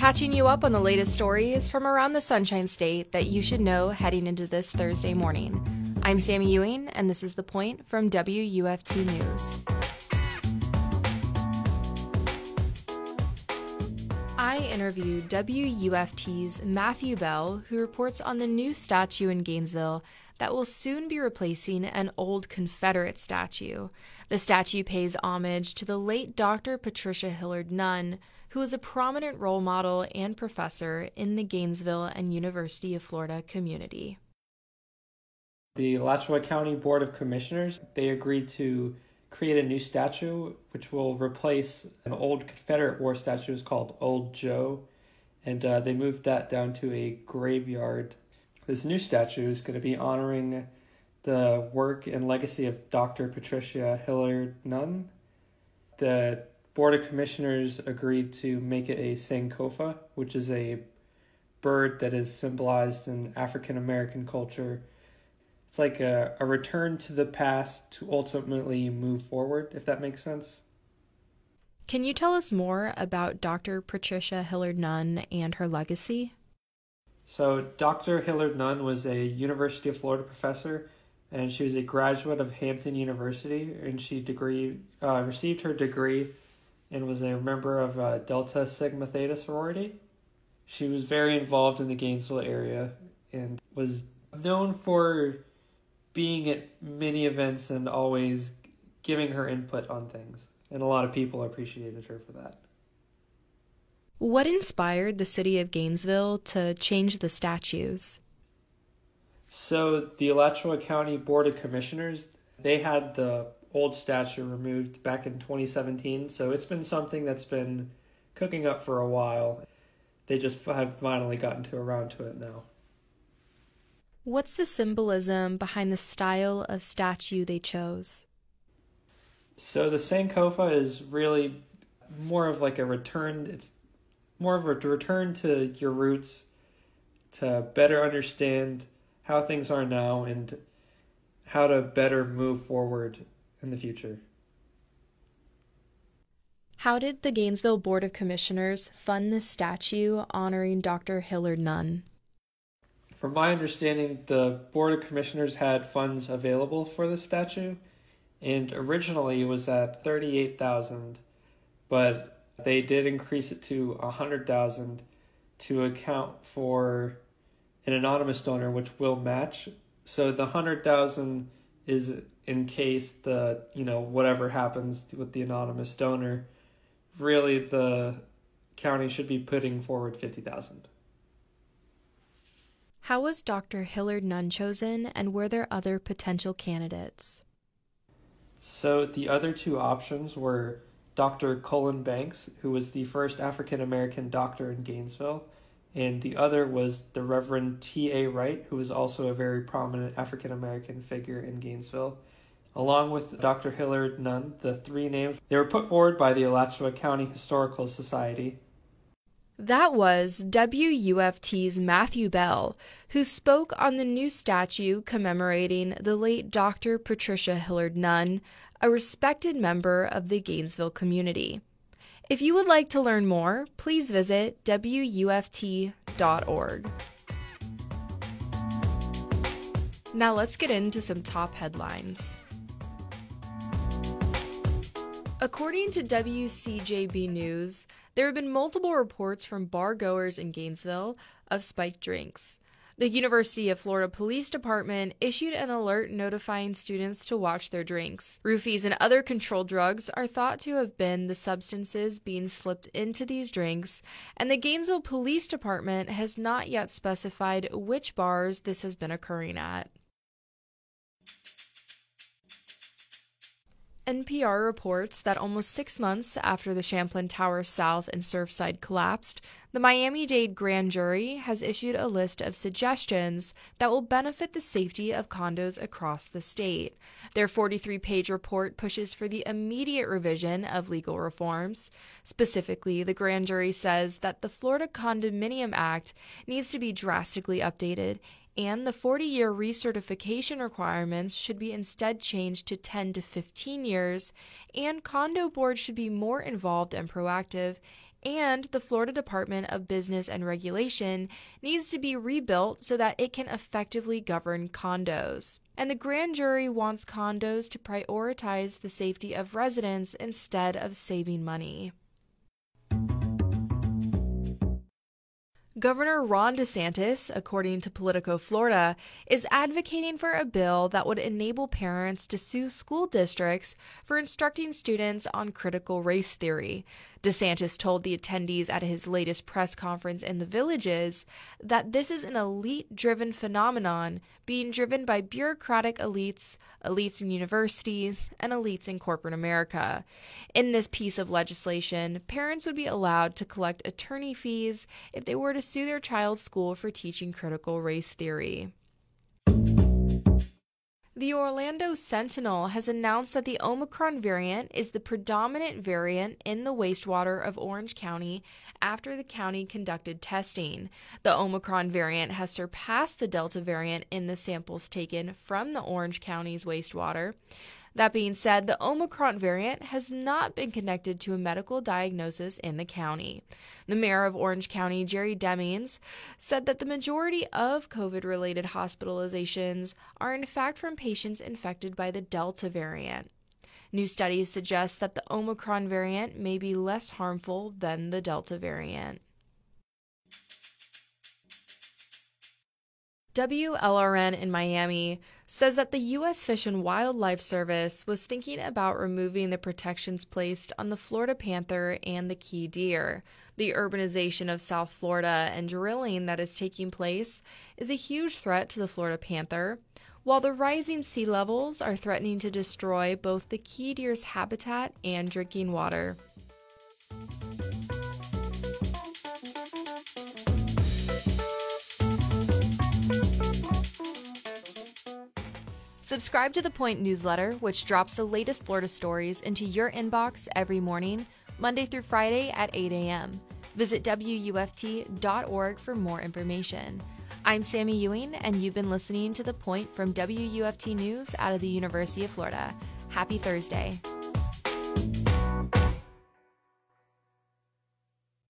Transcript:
catching you up on the latest stories from around the Sunshine State that you should know heading into this Thursday morning. I'm Sami Ewing, and this is The Point from WUFT News. I interviewed WUFT's Matthew Bell, who reports on the new statue in Gainesville that will soon be replacing an old Confederate statue. The statue pays homage to the late Dr. Patricia Hilliard Nunn, who was a prominent role model and professor in the Gainesville and University of Florida community. The Alachua County Board of Commissioners, they agreed to create a new statue which will replace an old Confederate war statue It's called Old Joe. And uh, they moved that down to a graveyard this new statue is going to be honoring the work and legacy of Dr. Patricia Hilliard Nunn. The Board of Commissioners agreed to make it a Sankofa, which is a bird that is symbolized in African American culture. It's like a, a return to the past to ultimately move forward, if that makes sense. Can you tell us more about Dr. Patricia Hilliard Nunn and her legacy? So, Dr. Hilliard Nunn was a University of Florida professor, and she was a graduate of Hampton University, and she degree uh, received her degree and was a member of uh, Delta Sigma Theta sorority. She was very involved in the Gainesville area and was known for being at many events and always giving her input on things. And a lot of people appreciated her for that. What inspired the city of Gainesville to change the statues? So, the Alachua County Board of Commissioners, they had the old statue removed back in 2017, so it's been something that's been cooking up for a while. They just have finally gotten to around to it now. What's the symbolism behind the style of statue they chose? So the Sankofa is really more of like a return. It's more of a return to your roots to better understand how things are now and how to better move forward in the future. How did the Gainesville Board of Commissioners fund the statue honoring Dr. Hilliard Nunn? From my understanding, the Board of Commissioners had funds available for the statue, and originally it was at thirty-eight thousand, but they did increase it to a hundred thousand to account for an anonymous donor, which will match. So the hundred thousand is in case the you know whatever happens with the anonymous donor. Really, the county should be putting forward fifty thousand. How was Dr. Hilliard Nunn chosen, and were there other potential candidates? So the other two options were Dr. Colin Banks, who was the first African American doctor in Gainesville, and the other was the Reverend T.A. Wright, who was also a very prominent African American figure in Gainesville. Along with Dr. Hilliard Nunn, the three names they were put forward by the Alachua County Historical Society. That was WUFT's Matthew Bell, who spoke on the new statue commemorating the late Dr. Patricia Hilliard Nunn, a respected member of the Gainesville community. If you would like to learn more, please visit WUFT.org. Now let's get into some top headlines. According to WCJB News, there have been multiple reports from bar goers in Gainesville of spiked drinks. The University of Florida Police Department issued an alert notifying students to watch their drinks. Roofies and other controlled drugs are thought to have been the substances being slipped into these drinks, and the Gainesville Police Department has not yet specified which bars this has been occurring at. NPR reports that almost six months after the Champlain Tower South and Surfside collapsed, the Miami Dade grand jury has issued a list of suggestions that will benefit the safety of condos across the state. Their 43 page report pushes for the immediate revision of legal reforms. Specifically, the grand jury says that the Florida Condominium Act needs to be drastically updated and the 40 year recertification requirements should be instead changed to 10 to 15 years, and condo boards should be more involved and proactive, And the Florida Department of Business and Regulation needs to be rebuilt so that it can effectively govern condos. And the grand jury wants condos to prioritize the safety of residents instead of saving money. Governor Ron DeSantis, according to Politico Florida, is advocating for a bill that would enable parents to sue school districts for instructing students on critical race theory. DeSantis told the attendees at his latest press conference in the villages that this is an elite driven phenomenon being driven by bureaucratic elites, elites in universities, and elites in corporate America. In this piece of legislation, parents would be allowed to collect attorney fees if they were to sue their child's school for teaching critical race theory. The Orlando Sentinel has announced that the Omicron variant is the predominant variant in the wastewater of Orange County after the county conducted testing. The Omicron variant has surpassed the Delta variant in the samples taken from the Orange County's wastewater. That being said, the Omicron variant has not been connected to a medical diagnosis in the county. The mayor of Orange County, Jerry Demings, said that the majority of COVID related hospitalizations are in fact from patients infected by the Delta variant. New studies suggest that the Omicron variant may be less harmful than the Delta variant. WLRN in Miami says that the U.S. Fish and Wildlife Service was thinking about removing the protections placed on the Florida panther and the key deer. The urbanization of South Florida and drilling that is taking place is a huge threat to the Florida panther, while the rising sea levels are threatening to destroy both the key deer's habitat and drinking water. Subscribe to the Point newsletter, which drops the latest Florida stories into your inbox every morning, Monday through Friday at 8 a.m. Visit WUFT.org for more information. I'm Sami Ewing, and you've been listening to The Point from WUFT News out of the University of Florida. Happy Thursday.